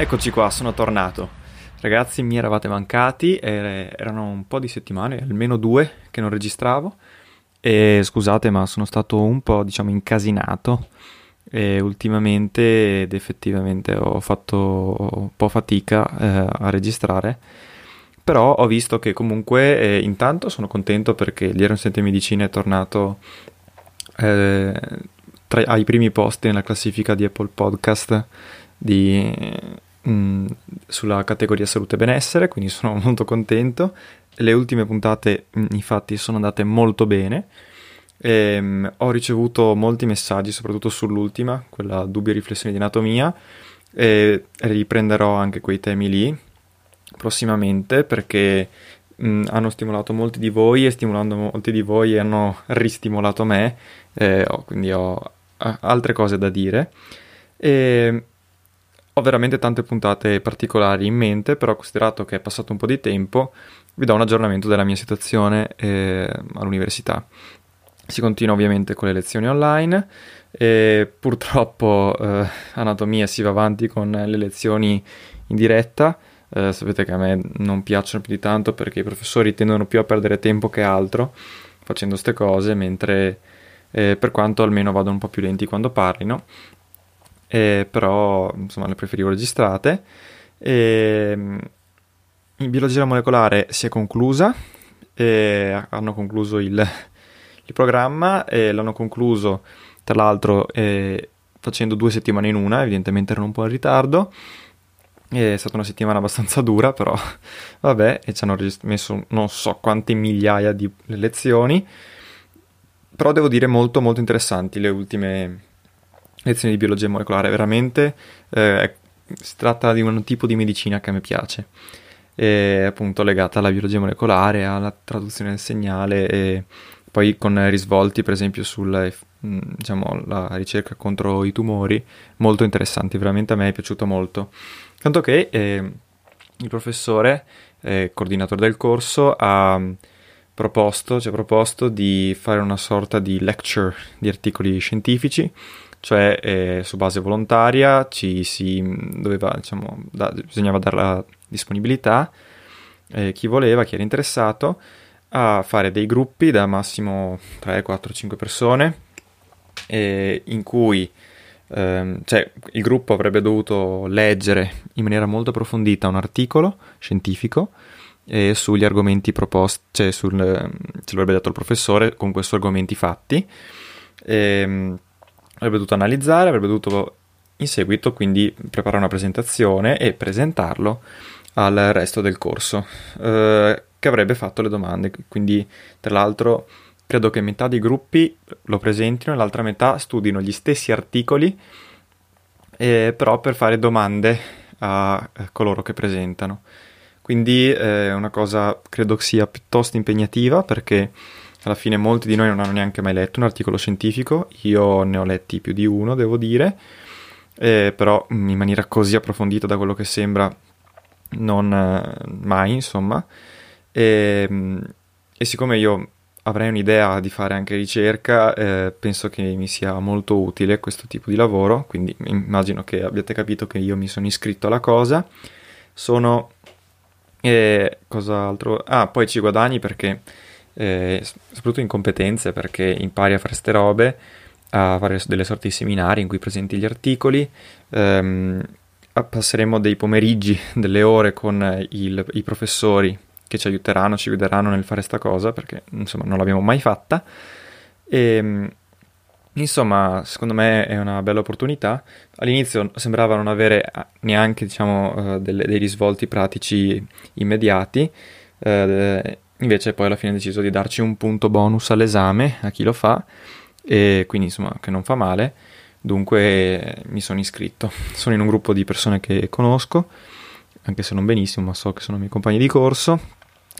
Eccoci qua, sono tornato. Ragazzi, mi eravate mancati, eh, erano un po' di settimane, almeno due che non registravo. E scusate, ma sono stato un po', diciamo, incasinato e ultimamente ed effettivamente ho fatto un po' fatica eh, a registrare. Però ho visto che comunque eh, intanto sono contento perché l'Iron Sente Medicina è tornato eh, tra, ai primi posti nella classifica di Apple Podcast di, sulla categoria salute e benessere, quindi sono molto contento. Le ultime puntate infatti sono andate molto bene. E, mh, ho ricevuto molti messaggi, soprattutto sull'ultima, quella dubbia riflessione di anatomia, e riprenderò anche quei temi lì prossimamente perché hanno stimolato molti di voi e stimolando molti di voi hanno ristimolato me, eh, quindi ho altre cose da dire. E ho veramente tante puntate particolari in mente, però considerato che è passato un po' di tempo, vi do un aggiornamento della mia situazione eh, all'università. Si continua ovviamente con le lezioni online e purtroppo eh, anatomia si va avanti con le lezioni in diretta. Eh, sapete che a me non piacciono più di tanto perché i professori tendono più a perdere tempo che altro facendo queste cose, mentre eh, per quanto almeno vadano un po' più lenti quando parlino, eh, però insomma le preferivo registrate. E, mm, in biologia molecolare si è conclusa, hanno concluso il, il programma e l'hanno concluso tra l'altro eh, facendo due settimane in una, evidentemente erano un po' in ritardo. È stata una settimana abbastanza dura, però vabbè, e ci hanno messo non so quante migliaia di lezioni. Però devo dire molto molto interessanti le ultime lezioni di biologia molecolare, veramente eh, si tratta di un tipo di medicina che a me piace, è appunto legata alla biologia molecolare, alla traduzione del segnale e poi con risvolti per esempio sulla diciamo, ricerca contro i tumori, molto interessanti, veramente a me è piaciuto molto. Tanto che eh, il professore, eh, coordinatore del corso, ha proposto, ci ha proposto di fare una sorta di lecture di articoli scientifici cioè eh, su base volontaria ci si doveva, diciamo, da, bisognava dare la disponibilità, eh, chi voleva, chi era interessato, a fare dei gruppi da massimo 3, 4, 5 persone, eh, in cui ehm, cioè, il gruppo avrebbe dovuto leggere in maniera molto approfondita un articolo scientifico eh, sugli argomenti proposti, cioè sul, ce l'avrebbe dato il professore con questi argomenti fatti. Ehm, avrebbe dovuto analizzare, avrebbe dovuto in seguito quindi preparare una presentazione e presentarlo al resto del corso eh, che avrebbe fatto le domande. Quindi, tra l'altro, credo che metà dei gruppi lo presentino e l'altra metà studino gli stessi articoli, eh, però per fare domande a coloro che presentano. Quindi è eh, una cosa credo sia piuttosto impegnativa perché alla fine molti di noi non hanno neanche mai letto un articolo scientifico, io ne ho letti più di uno, devo dire, eh, però in maniera così approfondita da quello che sembra non eh, mai, insomma. E, e, siccome io avrei un'idea di fare anche ricerca, eh, penso che mi sia molto utile questo tipo di lavoro, quindi immagino che abbiate capito che io mi sono iscritto alla cosa. Sono... Eh, cos'altro? Ah, poi ci guadagni perché... Eh, soprattutto in competenze perché impari a fare ste robe, a fare delle sorti di seminari in cui presenti gli articoli, ehm, passeremo dei pomeriggi, delle ore con il, i professori che ci aiuteranno, ci guideranno nel fare sta cosa, perché insomma non l'abbiamo mai fatta. E, ehm, insomma, secondo me è una bella opportunità. All'inizio sembrava non avere neanche, diciamo, uh, delle, dei risvolti pratici immediati, uh, invece poi alla fine ha deciso di darci un punto bonus all'esame a chi lo fa, e quindi insomma che non fa male. Dunque mi sono iscritto. Sono in un gruppo di persone che conosco, anche se non benissimo, ma so che sono i miei compagni di corso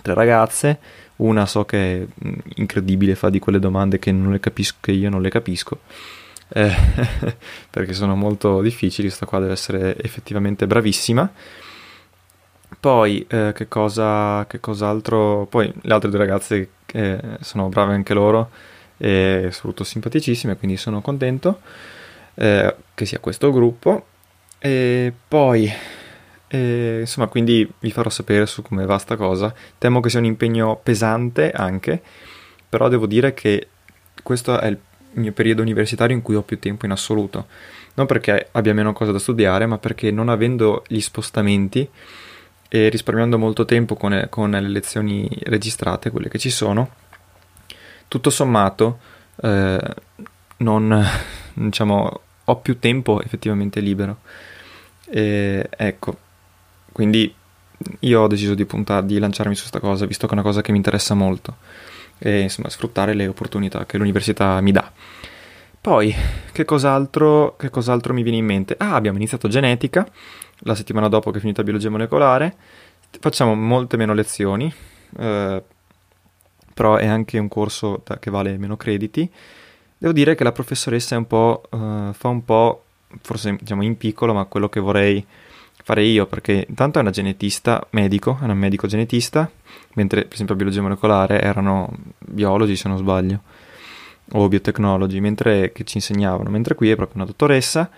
tre ragazze, una so che è mm, incredibile, fa di quelle domande che, capisco, che io non le capisco, eh, perché sono molto difficili, questa qua deve essere effettivamente bravissima. Poi, eh, che, cosa, che cos'altro? Poi le altre due ragazze eh, sono brave anche loro e soprattutto simpaticissime, quindi sono contento eh, che sia questo gruppo. E poi e, insomma, quindi vi farò sapere su come va sta cosa. Temo che sia un impegno pesante anche, però devo dire che questo è il mio periodo universitario in cui ho più tempo in assoluto. Non perché abbia meno cose da studiare, ma perché non avendo gli spostamenti e risparmiando molto tempo con, con le lezioni registrate, quelle che ci sono, tutto sommato eh, non, diciamo, ho più tempo effettivamente libero. E, ecco, quindi io ho deciso di puntare, di lanciarmi su questa cosa, visto che è una cosa che mi interessa molto. E insomma, sfruttare le opportunità che l'università mi dà. Poi, che cos'altro, che cos'altro mi viene in mente? Ah, abbiamo iniziato genetica, la settimana dopo che è finita biologia molecolare. Facciamo molte meno lezioni, eh, però è anche un corso da, che vale meno crediti. Devo dire che la professoressa un eh, fa un po', forse diciamo in piccolo, ma quello che vorrei fare io perché intanto è una genetista medico, è una medico genetista, mentre per esempio a biologia molecolare erano biologi se non sbaglio o biotecnologi, mentre che ci insegnavano, mentre qui è proprio una dottoressa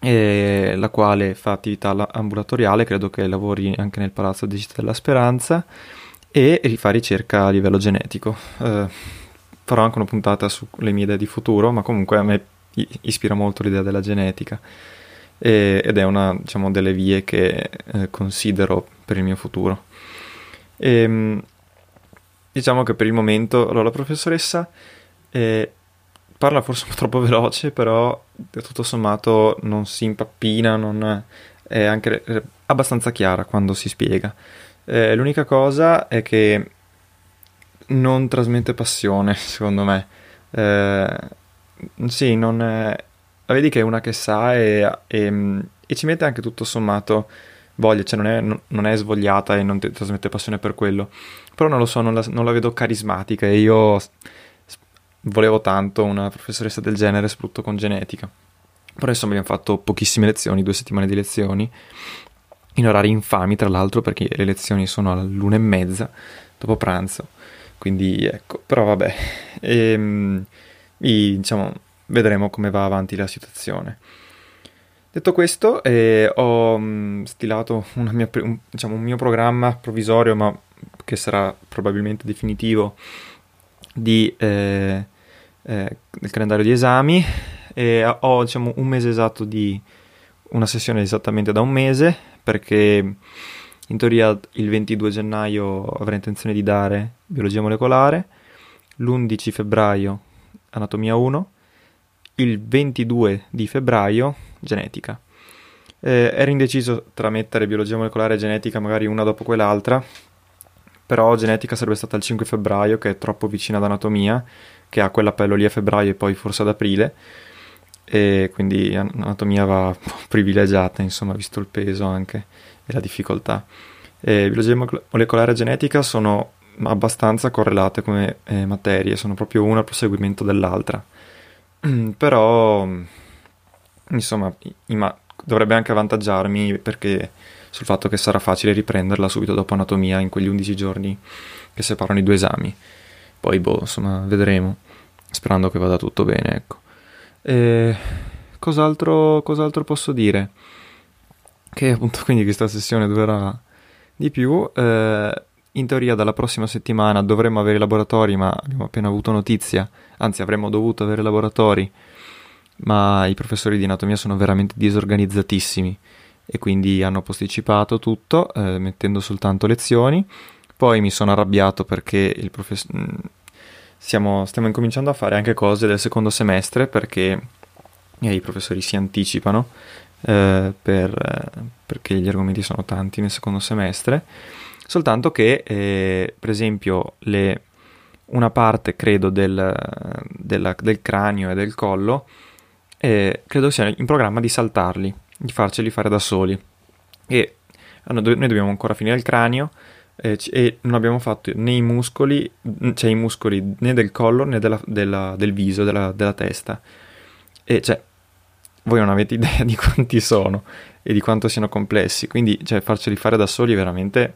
eh, la quale fa attività ambulatoriale, credo che lavori anche nel Palazzo di Città della Speranza e fa ricerca a livello genetico. Eh, farò anche una puntata sulle mie idee di futuro, ma comunque a me ispira molto l'idea della genetica e, ed è una diciamo, delle vie che eh, considero per il mio futuro. E, ehm, diciamo che per il momento, allora la professoressa eh, parla forse un po' troppo veloce, però tutto sommato non si impappina, non è anche abbastanza chiara quando si spiega. Eh, l'unica cosa è che non trasmette passione, secondo me. Eh, sì, non è, vedi che è una che sa e, e, e ci mette anche tutto sommato voglia, cioè non è, non è svogliata e non trasmette passione per quello. Però non lo so, non la, non la vedo carismatica e io volevo tanto una professoressa del genere, soprattutto con genetica. Però insomma abbiamo fatto pochissime lezioni, due settimane di lezioni, in orari infami tra l'altro perché le lezioni sono all'una e mezza dopo pranzo. Quindi ecco, però vabbè. E, ehm, e, diciamo, vedremo come va avanti la situazione. Detto questo, eh, ho mm, stilato mia, un, diciamo, un mio programma provvisorio, ma che sarà probabilmente definitivo, di, eh, eh, del calendario di esami. E ho diciamo, un mese esatto di una sessione esattamente da un mese, perché in teoria il 22 gennaio avrei intenzione di dare biologia molecolare, l'11 febbraio anatomia 1, il 22 di febbraio genetica. Eh, ero indeciso tra mettere biologia molecolare e genetica magari una dopo quell'altra, però genetica sarebbe stata il 5 febbraio che è troppo vicina ad anatomia, che ha quell'appello lì a febbraio e poi forse ad aprile, e quindi anatomia va privilegiata, insomma, visto il peso anche e la difficoltà. E biologia molecolare e genetica sono abbastanza correlate come eh, materie, sono proprio una a proseguimento dell'altra. Però, insomma, ima- dovrebbe anche avvantaggiarmi perché sul fatto che sarà facile riprenderla subito dopo anatomia in quegli 11 giorni che separano i due esami. Poi, boh, insomma, vedremo, sperando che vada tutto bene, ecco. E cos'altro, cos'altro posso dire? Che appunto quindi questa sessione durerà di più. Eh, in teoria dalla prossima settimana dovremmo avere i laboratori, ma abbiamo appena avuto notizia, anzi avremmo dovuto avere laboratori, ma i professori di anatomia sono veramente disorganizzatissimi e quindi hanno posticipato tutto, eh, mettendo soltanto lezioni. Poi mi sono arrabbiato perché il. Mm, stiamo incominciando a fare anche cose del secondo semestre perché eh, i professori si anticipano eh, per, eh, perché gli argomenti sono tanti nel secondo semestre soltanto che eh, per esempio le, una parte credo del, della, del, cranio e del collo eh, credo sia in programma di saltarli di farceli fare da soli e noi dobbiamo ancora finire il cranio eh, e non abbiamo fatto né i muscoli cioè i muscoli né del collo né della, della, del viso della, della testa e cioè voi non avete idea di quanti sono e di quanto siano complessi quindi cioè, farceli fare da soli veramente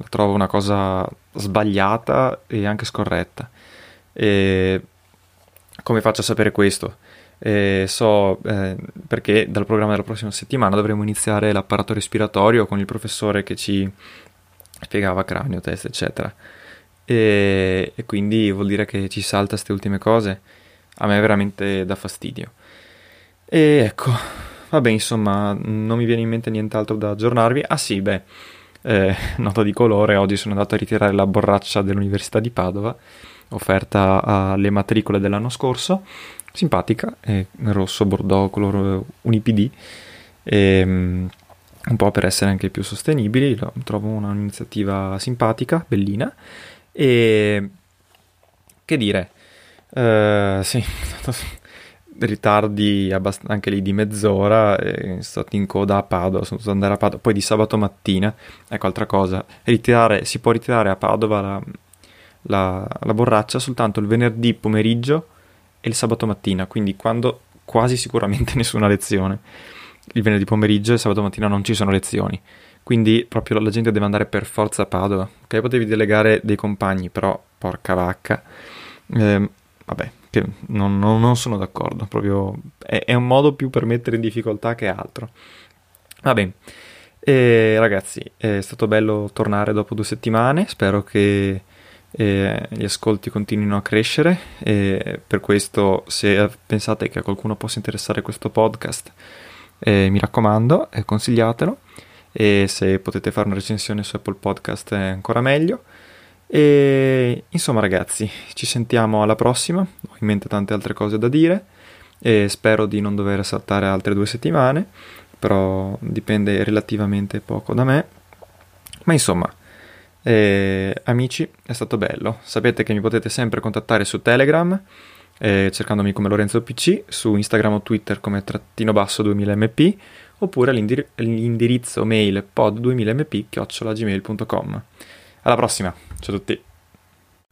la trovo una cosa sbagliata e anche scorretta. E come faccio a sapere questo? Eh, so eh, perché dal programma della prossima settimana dovremo iniziare l'apparato respiratorio con il professore che ci spiegava cranio, testa, eccetera. E, e quindi vuol dire che ci salta queste ultime cose. A me veramente dà fastidio. E ecco, vabbè, insomma, non mi viene in mente nient'altro da aggiornarvi. Ah sì, beh eh, nota di colore, oggi sono andato a ritirare la borraccia dell'Università di Padova, offerta alle matricole dell'anno scorso, simpatica, è rosso, bordeaux, colore Unipd, e, um, un po' per essere anche più sostenibili, trovo un'iniziativa simpatica, bellina, e che dire, uh, sì, ritardi abbast- anche lì di mezz'ora, sono stato in coda a Padova, sono dovuto andare a Padova, poi di sabato mattina, ecco altra cosa, ritirare, si può ritirare a Padova la, la, la, borraccia soltanto il venerdì pomeriggio e il sabato mattina, quindi quando quasi sicuramente nessuna lezione. Il venerdì pomeriggio e sabato mattina non ci sono lezioni, quindi proprio la gente deve andare per forza a Padova. Ok, potevi delegare dei compagni, però porca vacca. Eh, vabbè, non, non, non sono d'accordo, proprio è, è, un modo più per mettere in difficoltà che altro. Va bene, e, ragazzi, è stato bello tornare dopo due settimane, spero che eh, gli ascolti continuino a crescere e per questo se pensate che a qualcuno possa interessare questo podcast, eh, mi raccomando, eh, consigliatelo e se potete fare una recensione su Apple Podcast è ancora meglio. E insomma, ragazzi, ci sentiamo alla prossima. Ho in mente tante altre cose da dire e spero di non dover saltare altre due settimane, però dipende relativamente poco da me. Ma insomma, eh, amici, è stato bello. Sapete che mi potete sempre contattare su Telegram. Eh, cercandomi come Lorenzo PC, su Instagram o Twitter come trattino basso 2000mp oppure all'indirizzo mail pod2000mp chiocciolagmail.com. Alla prossima, ciao a tutti.